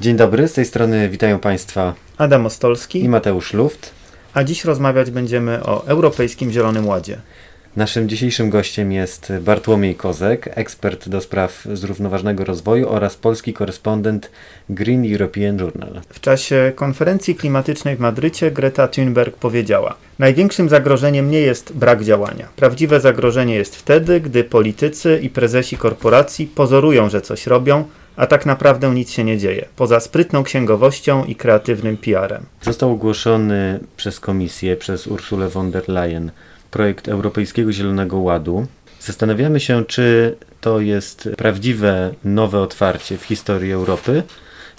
Dzień dobry, z tej strony witają Państwa Adam Ostolski i Mateusz Luft. A dziś rozmawiać będziemy o Europejskim Zielonym Ładzie. Naszym dzisiejszym gościem jest Bartłomiej Kozek, ekspert do spraw zrównoważonego rozwoju oraz polski korespondent Green European Journal. W czasie konferencji klimatycznej w Madrycie Greta Thunberg powiedziała: Największym zagrożeniem nie jest brak działania. Prawdziwe zagrożenie jest wtedy, gdy politycy i prezesi korporacji pozorują, że coś robią, a tak naprawdę nic się nie dzieje, poza sprytną księgowością i kreatywnym PR-em. Został ogłoszony przez komisję, przez Ursulę von der Leyen projekt Europejskiego Zielonego Ładu. Zastanawiamy się, czy to jest prawdziwe nowe otwarcie w historii Europy,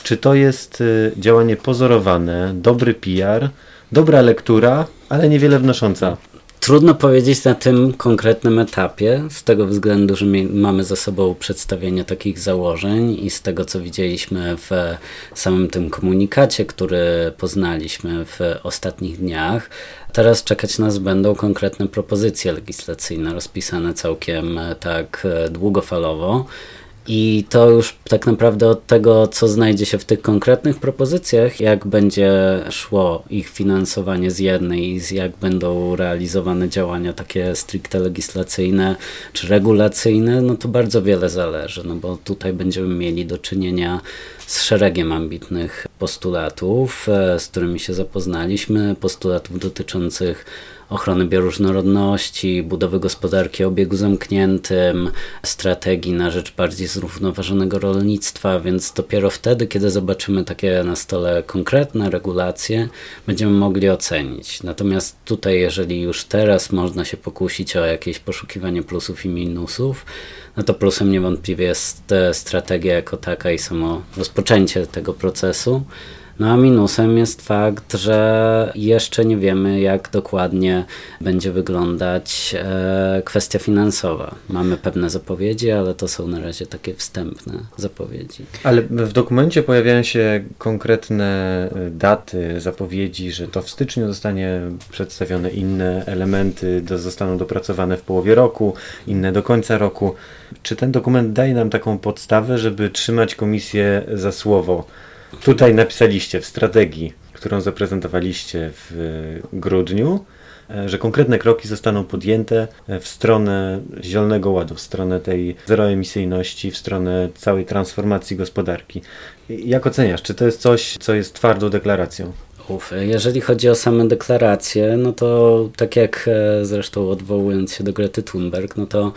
czy to jest y, działanie pozorowane, dobry PR, dobra lektura, ale niewiele wnosząca. Trudno powiedzieć na tym konkretnym etapie, z tego względu, że mamy za sobą przedstawienie takich założeń i z tego, co widzieliśmy w samym tym komunikacie, który poznaliśmy w ostatnich dniach. Teraz czekać nas będą konkretne propozycje legislacyjne, rozpisane całkiem tak długofalowo. I to już tak naprawdę od tego, co znajdzie się w tych konkretnych propozycjach, jak będzie szło ich finansowanie z jednej i jak będą realizowane działania takie stricte legislacyjne czy regulacyjne, no to bardzo wiele zależy, no bo tutaj będziemy mieli do czynienia z szeregiem ambitnych postulatów, e, z którymi się zapoznaliśmy, postulatów dotyczących ochrony bioróżnorodności, budowy gospodarki o obiegu zamkniętym, strategii na rzecz bardziej zrównoważonego rolnictwa, więc dopiero wtedy, kiedy zobaczymy takie na stole konkretne regulacje, będziemy mogli ocenić. Natomiast tutaj, jeżeli już teraz można się pokusić o jakieś poszukiwanie plusów i minusów, no to plusem niewątpliwie jest strategia jako taka i samo rozpoczęcie tego procesu. No a minusem jest fakt, że jeszcze nie wiemy, jak dokładnie będzie wyglądać e, kwestia finansowa. Mamy pewne zapowiedzi, ale to są na razie takie wstępne zapowiedzi. Ale w dokumencie pojawiają się konkretne e, daty, zapowiedzi, że to w styczniu zostanie przedstawione inne elementy, do, zostaną dopracowane w połowie roku, inne do końca roku. Czy ten dokument daje nam taką podstawę, żeby trzymać komisję za słowo? Tutaj napisaliście w strategii, którą zaprezentowaliście w grudniu, e, że konkretne kroki zostaną podjęte e, w stronę Zielonego Ładu, w stronę tej zeroemisyjności, w stronę całej transformacji gospodarki. Jak oceniasz, czy to jest coś, co jest twardą deklaracją? Jeżeli chodzi o same deklaracje, no to tak jak e, zresztą odwołując się do Grety Thunberg, no to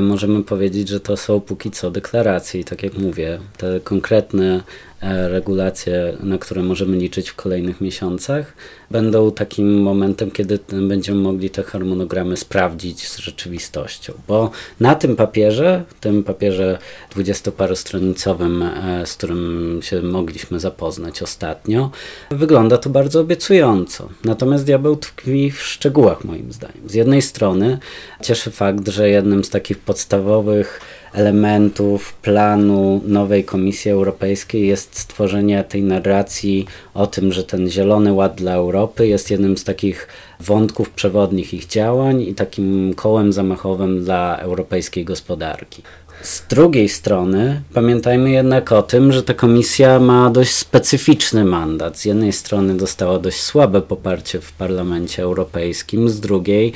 możemy powiedzieć, że to są póki co deklaracje i tak jak mówię, te konkretne E, regulacje, na które możemy liczyć w kolejnych miesiącach, będą takim momentem, kiedy będziemy mogli te harmonogramy sprawdzić z rzeczywistością. Bo na tym papierze, tym papierze dwudziestoparostronicowym, e, z którym się mogliśmy zapoznać ostatnio, wygląda to bardzo obiecująco. Natomiast diabeł tkwi w szczegółach, moim zdaniem. Z jednej strony cieszy fakt, że jednym z takich podstawowych elementów planu nowej Komisji Europejskiej jest stworzenie tej narracji o tym, że ten Zielony Ład dla Europy jest jednym z takich wątków przewodnich ich działań i takim kołem zamachowym dla europejskiej gospodarki. Z drugiej strony pamiętajmy jednak o tym, że ta komisja ma dość specyficzny mandat. Z jednej strony dostała dość słabe poparcie w Parlamencie Europejskim, z drugiej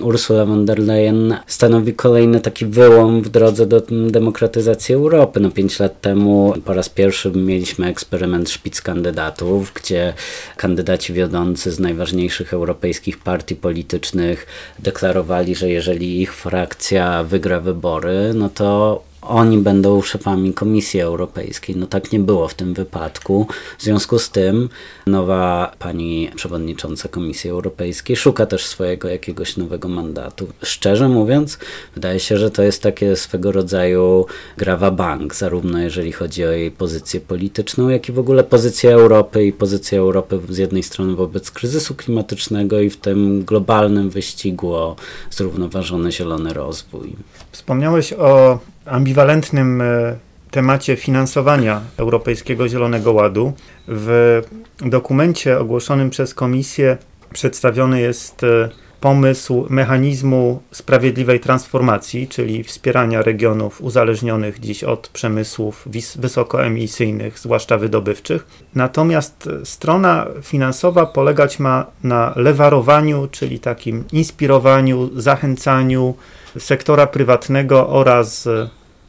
Ursula von der Leyen stanowi kolejny taki wyłom w drodze do demokratyzacji Europy. No pięć lat temu po raz pierwszy mieliśmy eksperyment szpic kandydatów, gdzie kandydaci wiodący z najważniejszych europejskich partii politycznych deklarowali, że jeżeli ich frakcja wygra wybory, no to oni będą szefami Komisji Europejskiej. No tak nie było w tym wypadku. W związku z tym nowa pani przewodnicząca Komisji Europejskiej szuka też swojego jakiegoś nowego mandatu. Szczerze mówiąc, wydaje się, że to jest takie swego rodzaju grawa bank, zarówno jeżeli chodzi o jej pozycję polityczną, jak i w ogóle pozycję Europy i pozycję Europy z jednej strony wobec kryzysu klimatycznego i w tym globalnym wyścigu o zrównoważony zielony rozwój. Wspomniałeś o ambiwalentnym e, temacie finansowania Europejskiego Zielonego Ładu. W dokumencie ogłoszonym przez Komisję przedstawiony jest e, pomysł mechanizmu sprawiedliwej transformacji, czyli wspierania regionów uzależnionych dziś od przemysłów wysokoemisyjnych, zwłaszcza wydobywczych. Natomiast strona finansowa polegać ma na lewarowaniu, czyli takim inspirowaniu, zachęcaniu sektora prywatnego oraz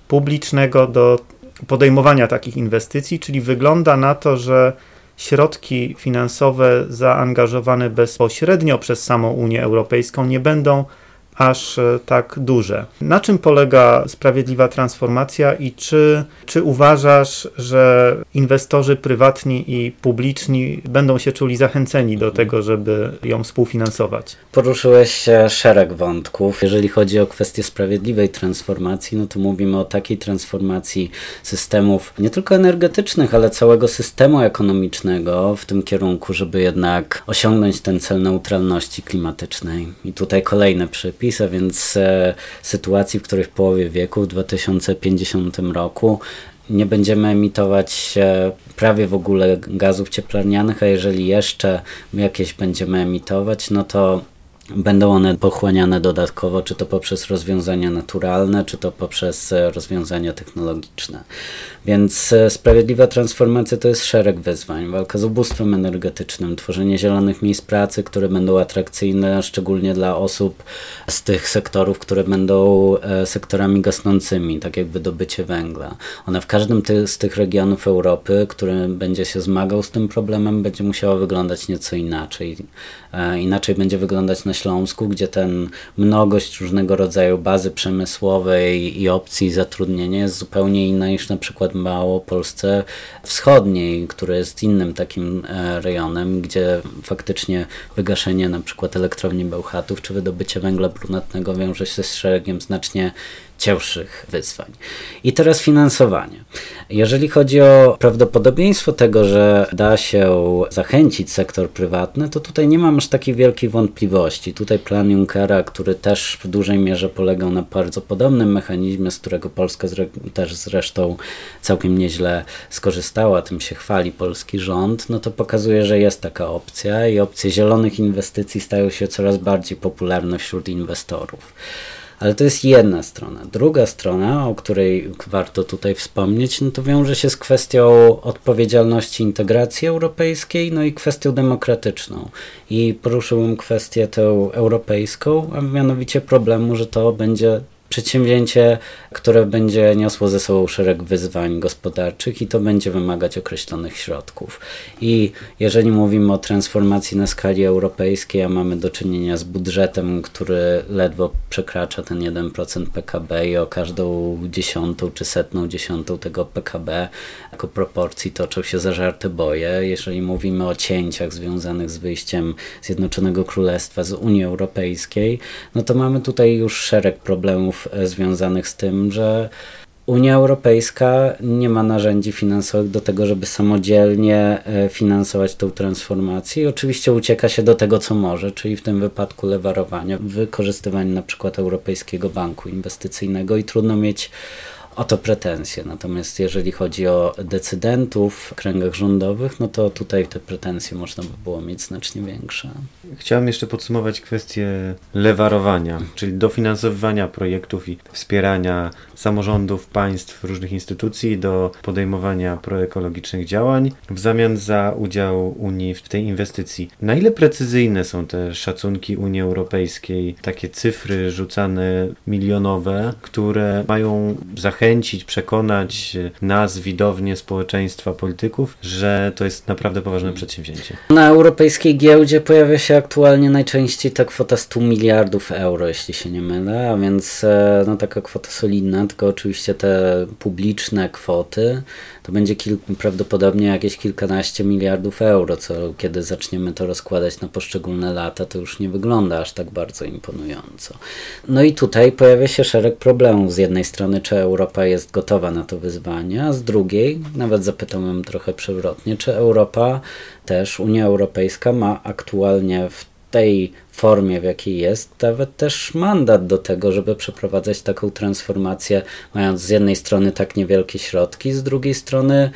publicznego do podejmowania takich inwestycji, czyli wygląda na to, że środki finansowe zaangażowane bezpośrednio przez samą Unię Europejską nie będą aż e, tak duże. Na czym polega sprawiedliwa transformacja i czy, czy uważasz, że inwestorzy prywatni i publiczni będą się czuli zachęceni do tego, żeby ją współfinansować? Poruszyłeś szereg wątków. Jeżeli chodzi o kwestię sprawiedliwej transformacji, no to mówimy o takiej transformacji systemów nie tylko energetycznych, ale całego systemu ekonomicznego w tym kierunku, żeby jednak osiągnąć ten cel neutralności klimatycznej. I tutaj kolejny przypis a więc e, sytuacji, w której w połowie wieku, w 2050 roku, nie będziemy emitować e, prawie w ogóle gazów cieplarnianych, a jeżeli jeszcze jakieś będziemy emitować, no to Będą one pochłaniane dodatkowo, czy to poprzez rozwiązania naturalne, czy to poprzez e, rozwiązania technologiczne. Więc e, sprawiedliwa transformacja to jest szereg wyzwań. Walka z ubóstwem energetycznym, tworzenie zielonych miejsc pracy, które będą atrakcyjne, szczególnie dla osób z tych sektorów, które będą e, sektorami gasnącymi, tak jak wydobycie węgla. One w każdym ty z tych regionów Europy, który będzie się zmagał z tym problemem, będzie musiało wyglądać nieco inaczej. Inaczej będzie wyglądać na Śląsku, gdzie ten mnogość różnego rodzaju bazy przemysłowej i opcji zatrudnienia jest zupełnie inna niż na przykład Małopolsce Wschodniej, który jest innym takim e, rejonem, gdzie faktycznie wygaszenie na przykład elektrowni Bełchatów czy wydobycie węgla brunatnego wiąże się z szeregiem znacznie cięższych wyzwań. I teraz finansowanie. Jeżeli chodzi o prawdopodobieństwo tego, że da się zachęcić sektor prywatny, to tutaj nie mam aż takiej wielkiej wątpliwości. Tutaj plan Junckera, który też w dużej mierze polegał na bardzo podobnym mechanizmie, z którego Polska też zresztą całkiem nieźle skorzystała, tym się chwali polski rząd, no to pokazuje, że jest taka opcja i opcje zielonych inwestycji stają się coraz bardziej popularne wśród inwestorów. Ale to jest jedna strona. Druga strona, o której warto tutaj wspomnieć, no to wiąże się z kwestią odpowiedzialności integracji europejskiej, no i kwestią demokratyczną. I poruszyłem kwestię tę europejską, a mianowicie problemu, że to będzie przedsięwzięcie, które będzie niosło ze sobą szereg wyzwań gospodarczych i to będzie wymagać określonych środków. I jeżeli mówimy o transformacji na skali europejskiej, a mamy do czynienia z budżetem, który ledwo przekracza ten 1% PKB i o każdą dziesiątą czy setną dziesiątą tego PKB jako proporcji toczą się zażarte boje. Jeżeli mówimy o cięciach związanych z wyjściem Zjednoczonego Królestwa z Unii Europejskiej, no to mamy tutaj już szereg problemów E, związanych z tym, że Unia Europejska nie ma narzędzi finansowych do tego, żeby samodzielnie e, finansować tą transformację. I oczywiście ucieka się do tego, co może, czyli w tym wypadku lewarowania, wykorzystywania na przykład Europejskiego Banku Inwestycyjnego i trudno mieć o to pretensje. Natomiast jeżeli chodzi o decydentów w kręgach rządowych, no to tutaj te pretensje można by było mieć znacznie większe. Chciałem jeszcze podsumować kwestię lewarowania, czyli dofinansowywania projektów i wspierania samorządów, państw, różnych instytucji do podejmowania proekologicznych działań w zamian za udział Unii w tej inwestycji. Na ile precyzyjne są te szacunki Unii Europejskiej, takie cyfry rzucane milionowe, które mają zachęcić zachęcić, przekonać nas, widownie, społeczeństwa, polityków, że to jest naprawdę poważne przedsięwzięcie. Na europejskiej giełdzie pojawia się aktualnie najczęściej ta kwota 100 miliardów euro, jeśli się nie mylę, a więc e, no, taka kwota solidna, tylko oczywiście te publiczne kwoty to będzie kil, prawdopodobnie jakieś kilkanaście miliardów euro, co kiedy zaczniemy to rozkładać na poszczególne lata, to już nie wygląda aż tak bardzo imponująco. No i tutaj pojawia się szereg problemów. Z jednej strony, czy Europa jest gotowa na to wyzwanie, a z drugiej, nawet zapytałem trochę przewrotnie, czy Europa też, Unia Europejska ma aktualnie w tej formie, w jakiej jest, nawet też mandat do tego, żeby przeprowadzać taką transformację, mając z jednej strony tak niewielkie środki, z drugiej strony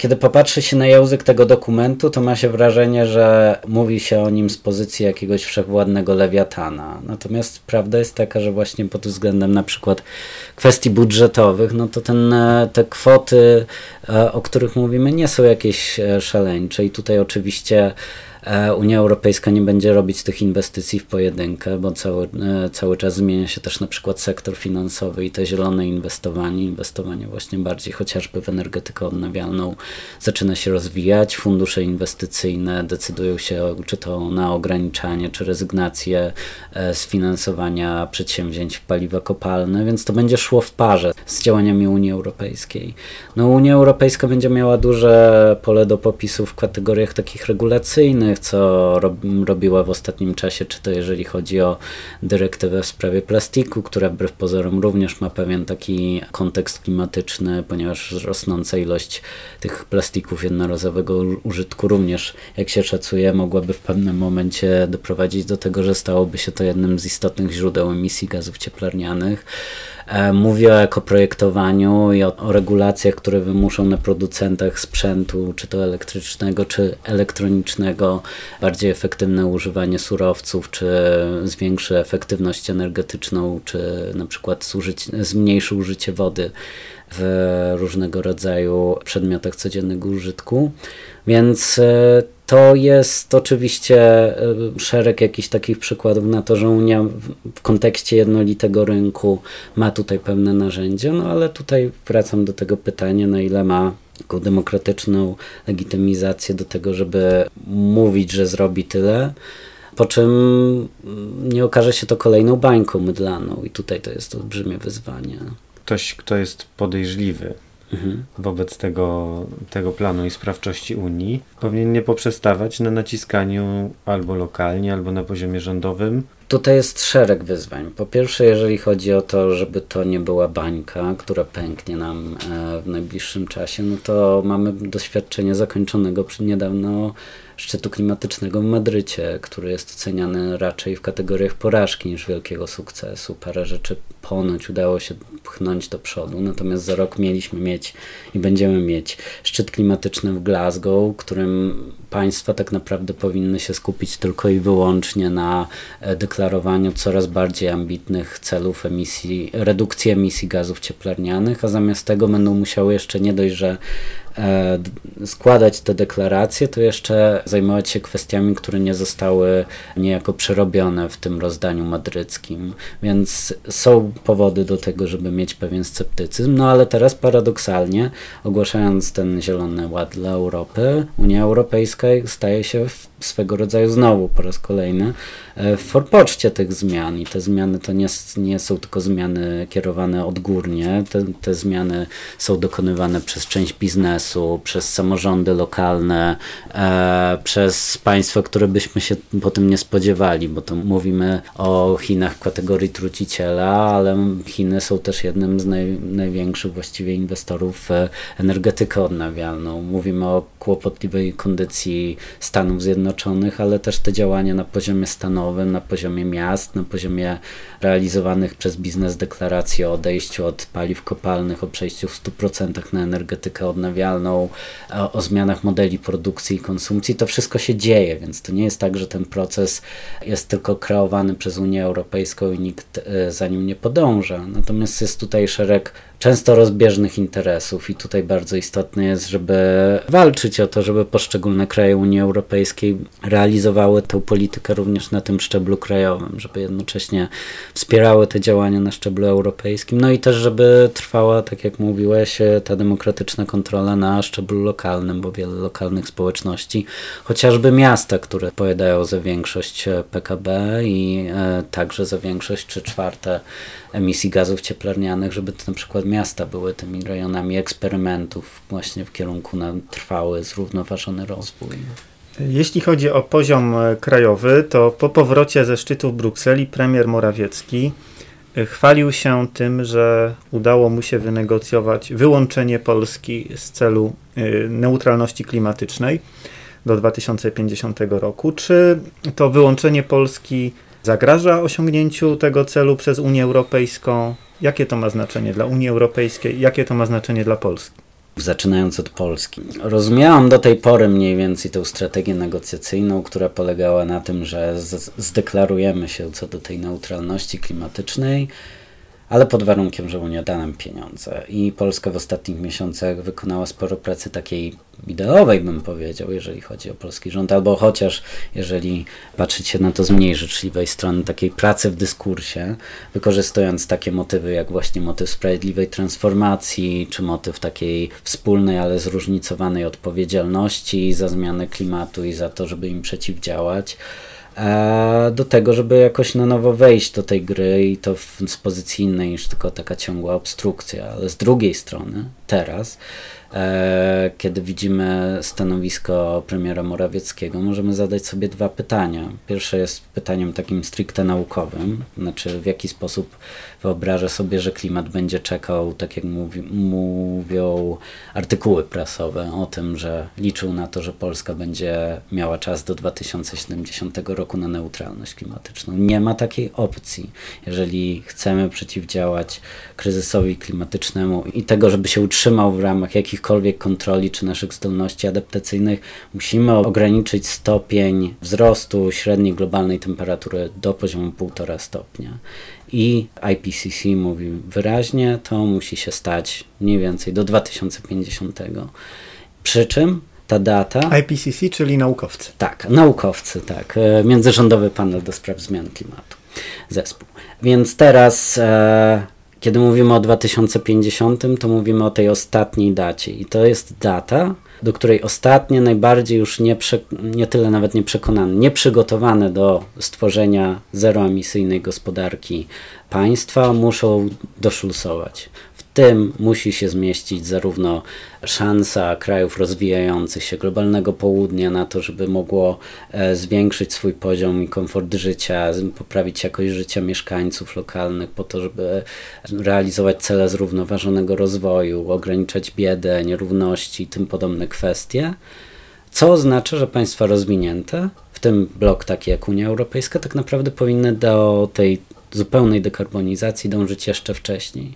Kiedy popatrzy się na język tego dokumentu, to ma się wrażenie, że mówi się o nim z pozycji jakiegoś wszechwładnego lewiatana. Natomiast prawda jest taka, że właśnie pod względem na przykład kwestii budżetowych, no to ten, e, te kwoty, e, o których mówimy, nie są jakieś e, szaleńcze i tutaj oczywiście Unia Europejska nie będzie robić tych inwestycji w pojedynkę, bo cały, e, cały czas zmienia się też na przykład sektor finansowy i te zielone inwestowanie, inwestowanie właśnie bardziej chociażby w energetykę odnawialną zaczyna się rozwijać. Fundusze inwestycyjne decydują się czy to na ograniczanie, czy rezygnację e, z finansowania przedsięwzięć w paliwa kopalne, więc to będzie szło w parze z działaniami Unii Europejskiej. No, Unia Europejska będzie miała duże pole do popisu w kategoriach takich regulacyjnych, co rob, robiła w ostatnim czasie, czy to jeżeli chodzi o dyrektywę w sprawie plastiku, która wbrew pozorom również ma pewien taki kontekst klimatyczny, ponieważ rosnąca ilość tych plastików jednorazowego użytku również, jak się szacuje, mogłaby w pewnym momencie doprowadzić do tego, że stałoby się to jednym z istotnych źródeł emisji gazów cieplarnianych. E, mówi o ekoprojektowaniu i o, o regulacjach, które wymuszą na producentach sprzętu, czy to elektrycznego, czy elektronicznego, bardziej efektywne używanie surowców, czy zwiększy efektywność energetyczną, czy na przykład zużyć, zmniejszy użycie wody w różnego rodzaju przedmiotach codziennego użytku. Więc e, to jest oczywiście e, szereg jakichś takich przykładów na to, że Unia w kontekście jednolitego rynku ma tutaj pewne narzędzia, no ale tutaj wracam do tego pytania, na ile ma taką demokratyczną legitymizację do tego, żeby mówić, że zrobi tyle, po czym nie okaże się to kolejną bańką mydlaną i tutaj to jest olbrzymie wyzwanie. Ktoś, kto jest podejrzliwy mhm. wobec tego, tego planu i sprawczości Unii, powinien nie poprzestawać na naciskaniu albo lokalnie, albo na poziomie rządowym. Tutaj jest szereg wyzwań. Po pierwsze, jeżeli chodzi o to, żeby to nie była bańka, która pęknie nam e, w najbliższym czasie, no to mamy doświadczenie zakończonego niedawno szczytu klimatycznego w Madrycie, który jest oceniany raczej w kategoriach porażki niż wielkiego sukcesu. Parę rzeczy ponoć udało się pchnąć do przodu, natomiast za rok mieliśmy mieć i będziemy mieć szczyt klimatyczny w Glasgow, którym państwa tak naprawdę powinny się skupić tylko i wyłącznie na e, deklarowaniu coraz bardziej ambitnych celów emisji, redukcji emisji gazów cieplarnianych, a zamiast tego będą musiały jeszcze nie dość, że E, składać te deklaracje, to jeszcze zajmować się kwestiami, które nie zostały niejako przerobione w tym rozdaniu madryckim. Więc są powody do tego, żeby mieć pewien sceptycyzm, no ale teraz paradoksalnie, ogłaszając ten Zielony Ład dla Europy, Unia Europejska staje się swego rodzaju znowu po raz kolejny e, w forpoczcie tych zmian i te zmiany to nie, nie są tylko zmiany kierowane odgórnie, te, te zmiany są dokonywane przez część biznesu, przez samorządy lokalne, e, przez państwa, które byśmy się po tym nie spodziewali, bo to mówimy o Chinach w kategorii truciciela, ale Chiny są też jednym z naj, największych właściwie inwestorów w energetykę odnawialną. Mówimy o kłopotliwej kondycji Stanów Zjednoczonych, ale też te działania na poziomie stanowym, na poziomie miast, na poziomie realizowanych przez biznes deklaracji o odejściu od paliw kopalnych, o przejściu w 100% na energetykę odnawialną, o, zmianach modeli produkcji i konsumpcji. To wszystko się dzieje, więc to nie jest tak, że ten proces jest tylko kreowany przez Unię Europejską i nikt e, za nim nie podąża. Natomiast jest tutaj szereg często rozbieżnych interesów i tutaj bardzo istotne jest, żeby walczyć o to, żeby poszczególne kraje Unii Europejskiej realizowały tę politykę również na tym szczeblu krajowym, żeby jednocześnie wspierały te działania na szczeblu europejskim, no i też, żeby trwała, tak jak mówiłeś, ta demokratyczna kontrola na szczeblu lokalnym, bo wiele lokalnych społeczności, chociażby miasta, które odpowiadają za większość PKB i e, także za większość czy czwarte emisji gazów cieplarnianych, żeby to na przykład miasta były tymi rejonami eksperymentów właśnie w kierunku na trwały, zrównoważony rozwój. Jeśli chodzi o poziom e, krajowy, to po powrocie ze szczytu w Brukseli premier Morawiecki e, chwalił się tym, że udało mu się wynegocjować wyłączenie Polski z celu e, neutralności klimatycznej do 2050 roku. Czy to wyłączenie Polski zagraża osiągnięciu tego celu przez Unię Europejską? Jakie to ma znaczenie dla Unii Europejskiej? Jakie to ma znaczenie dla Polski? zaczynając od Polski. Rozumiałam do tej pory mniej więcej tę strategię negocjacyjną, która polegała na tym, że zdeklarujemy się co do tej neutralności klimatycznej, ale pod warunkiem, że Unia da nam pieniądze. I Polska w ostatnich miesiącach wykonała sporo pracy takiej ideowej, bym powiedział, jeżeli chodzi o polski rząd, albo chociaż jeżeli patrzeć się na to z mniej życzliwej strony, takiej pracy w dyskursie, wykorzystując takie motywy jak właśnie motyw sprawiedliwej transformacji, czy motyw takiej wspólnej, ale zróżnicowanej odpowiedzialności za zmianę klimatu i za to, żeby im przeciwdziałać do tego, żeby jakoś na nowo wejść do tej gry i to w, z pozycji innej niż tylko taka ciągła obstrukcja. Ale z drugiej strony, teraz E, kiedy widzimy stanowisko premiera Morawieckiego, możemy zadać sobie dwa pytania. Pierwsze jest pytaniem takim stricte naukowym, znaczy w jaki sposób wyobrażę sobie, że klimat będzie czekał, tak jak mówi, mówią artykuły prasowe o tym, że liczył na to, że Polska będzie miała czas do 2070 roku na neutralność klimatyczną. Nie ma takiej opcji. Jeżeli chcemy przeciwdziałać kryzysowi klimatycznemu i tego, żeby się utrzymał w ramach jakich jakichkolwiek kontroli czy naszych zdolności adaptacyjnych, musimy ograniczyć stopień wzrostu średniej globalnej temperatury do poziomu 1,5 stopnia. I IPCC mówi wyraźnie, to musi się stać mniej więcej do 2050. Przy czym ta data. IPCC, czyli naukowcy. Tak, naukowcy, tak. E, międzyrządowy panel do spraw zmian klimatu. Zespół. Więc teraz. E, kiedy mówimy o 2050, to mówimy o tej ostatniej dacie. I to jest data, do której ostatnie, najbardziej już nie, nie tyle nawet nieprzekonane, nieprzygotowane do stworzenia zeroemisyjnej gospodarki państwa muszą doszlusować tym musi się zmieścić zarówno szansa krajów rozwijających się, globalnego południa na to, żeby mogło e, zwiększyć swój poziom i komfort życia, poprawić jakość życia mieszkańców lokalnych, po to, żeby realizować cele zrównoważonego rozwoju, ograniczać biedę, nierówności i tym podobne kwestie. Co oznacza, że państwa rozwinięte, w tym blok taki jak Unia Europejska, tak naprawdę powinny do tej zupełnej dekarbonizacji dążyć jeszcze wcześniej.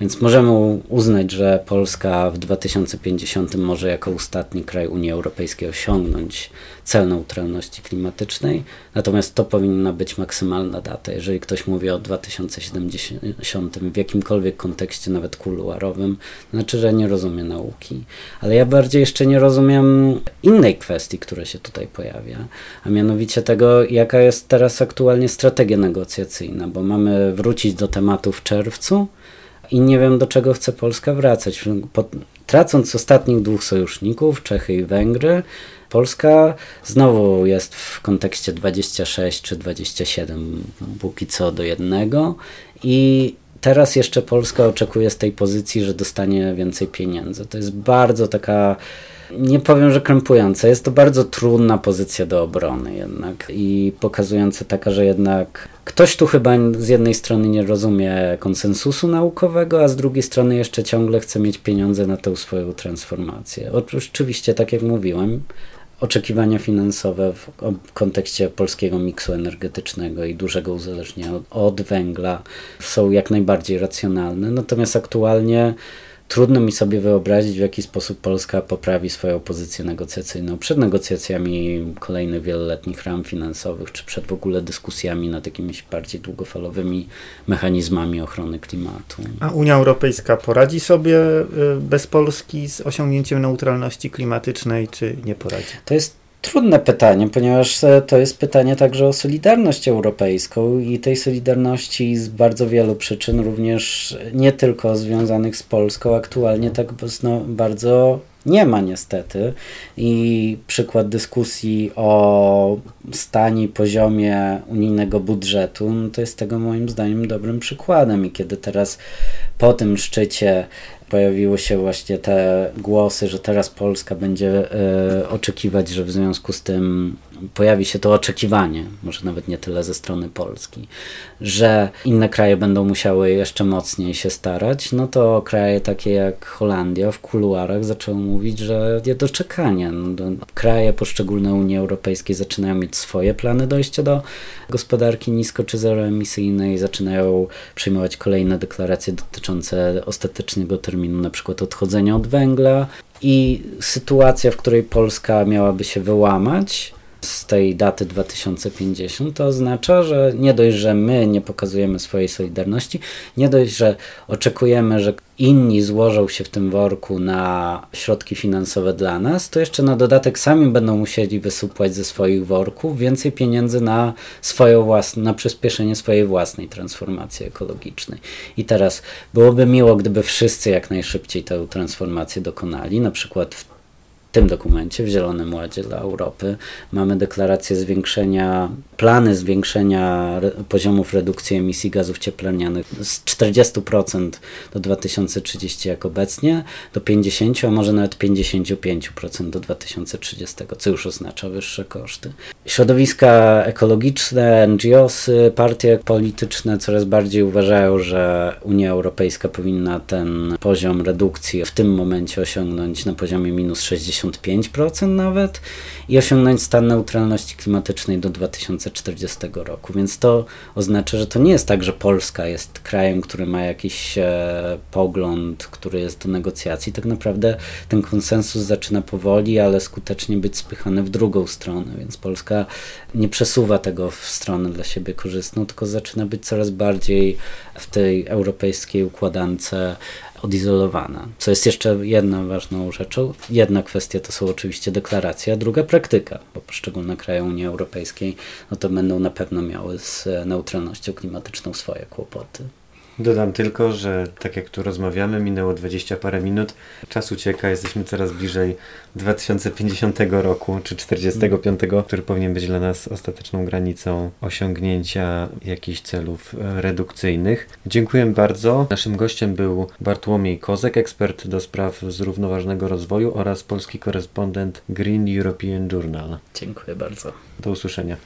Więc możemy uznać, że Polska w 2050 może jako ostatni kraj Unii Europejskiej osiągnąć cel neutralności klimatycznej, natomiast to powinna być maksymalna data. Jeżeli ktoś mówi o 2070 w jakimkolwiek kontekście, nawet kuluarowym, znaczy, że nie rozumie nauki. Ale ja bardziej jeszcze nie rozumiem innej kwestii, która się tutaj pojawia, a mianowicie tego, jaka jest teraz aktualnie strategia negocjacyjna, bo mamy wrócić do tematu w czerwcu, i nie wiem do czego chce Polska wracać. Tracąc ostatnich dwóch sojuszników, Czechy i Węgry, Polska znowu jest w kontekście 26 czy 27 póki co do jednego i teraz jeszcze Polska oczekuje z tej pozycji, że dostanie więcej pieniędzy. To jest bardzo taka nie powiem, że krępująca. Jest to bardzo trudna pozycja do obrony jednak i pokazująca taka, że jednak ktoś tu chyba z jednej strony nie rozumie konsensusu naukowego, a z drugiej strony jeszcze ciągle chce mieć pieniądze na tę swoją transformację. Oczywiście, tak jak mówiłem, oczekiwania finansowe w kontekście polskiego miksu energetycznego i dużego uzależnienia od węgla są jak najbardziej racjonalne, natomiast aktualnie Trudno mi sobie wyobrazić, w jaki sposób Polska poprawi swoją pozycję negocjacyjną przed negocjacjami kolejnych wieloletnich ram finansowych, czy przed w ogóle dyskusjami nad jakimiś bardziej długofalowymi mechanizmami ochrony klimatu. A Unia Europejska poradzi sobie y, bez Polski z osiągnięciem neutralności klimatycznej, czy nie poradzi? To jest Trudne pytanie, ponieważ e, to jest pytanie także o Solidarność Europejską i tej Solidarności z bardzo wielu przyczyn, również nie tylko związanych z Polską, aktualnie tak bardzo nie ma niestety. I przykład dyskusji o stanie, poziomie unijnego budżetu, no to jest tego moim zdaniem dobrym przykładem. I kiedy teraz po tym szczycie pojawiły się właśnie te głosy, że teraz Polska będzie y, oczekiwać, że w związku z tym pojawi się to oczekiwanie, może nawet nie tyle ze strony Polski, że inne kraje będą musiały jeszcze mocniej się starać, no to kraje takie jak Holandia w kuluarach zaczęły mówić, że nie doczekanie. No, kraje poszczególne Unii Europejskiej zaczynają mieć swoje plany dojścia do gospodarki nisko czy zeroemisyjnej, zaczynają przyjmować kolejne deklaracje dotyczące ostatecznego terminu na przykład odchodzenia od węgla i sytuacja, w której Polska miałaby się wyłamać z tej daty 2050, to oznacza, że nie dość, że my nie pokazujemy swojej solidarności, nie dość, że oczekujemy, że inni złożą się w tym worku na środki finansowe dla nas, to jeszcze na dodatek sami będą musieli wysupłać ze swoich worków więcej pieniędzy na swoją własną, na przyspieszenie swojej własnej transformacji ekologicznej. I teraz byłoby miło, gdyby wszyscy jak najszybciej tę transformację dokonali, na przykład w tym dokumencie, w Zielonym Ładzie dla Europy, mamy deklarację zwiększenia, plany zwiększenia re, poziomów redukcji emisji gazów cieplarnianych z 40% do 2030 jak obecnie, do 50%, a może nawet 55% do 2030, co już oznacza wyższe koszty. Środowiska ekologiczne, NGOsy, partie polityczne coraz bardziej uważają, że Unia Europejska powinna ten poziom redukcji w tym momencie osiągnąć na poziomie minus 60 55% nawet i osiągnąć stan neutralności klimatycznej do 2040 roku. Więc to oznacza, że to nie jest tak, że Polska jest krajem, który ma jakiś e, pogląd, który jest do negocjacji. Tak naprawdę ten konsensus zaczyna powoli, ale skutecznie być spychany w drugą stronę, więc Polska nie przesuwa tego w stronę dla siebie korzystną, tylko zaczyna być coraz bardziej w tej europejskiej układance odizolowana. Co jest jeszcze jedną ważną rzeczą. Jedna kwestia to są oczywiście deklaracje, a druga praktyka, bo poszczególne kraje Unii Europejskiej no to będą na pewno miały z neutralnością klimatyczną swoje kłopoty. Dodam tylko, że tak jak tu rozmawiamy, minęło 20 parę minut, czas ucieka, jesteśmy coraz bliżej 2050 roku czy 45, który powinien być dla nas ostateczną granicą osiągnięcia jakichś celów e, redukcyjnych. Dziękuję bardzo. Naszym gościem był Bartłomiej Kozek, ekspert do spraw zrównoważonego rozwoju oraz polski korespondent Green European Journal. Dziękuję bardzo. Do usłyszenia.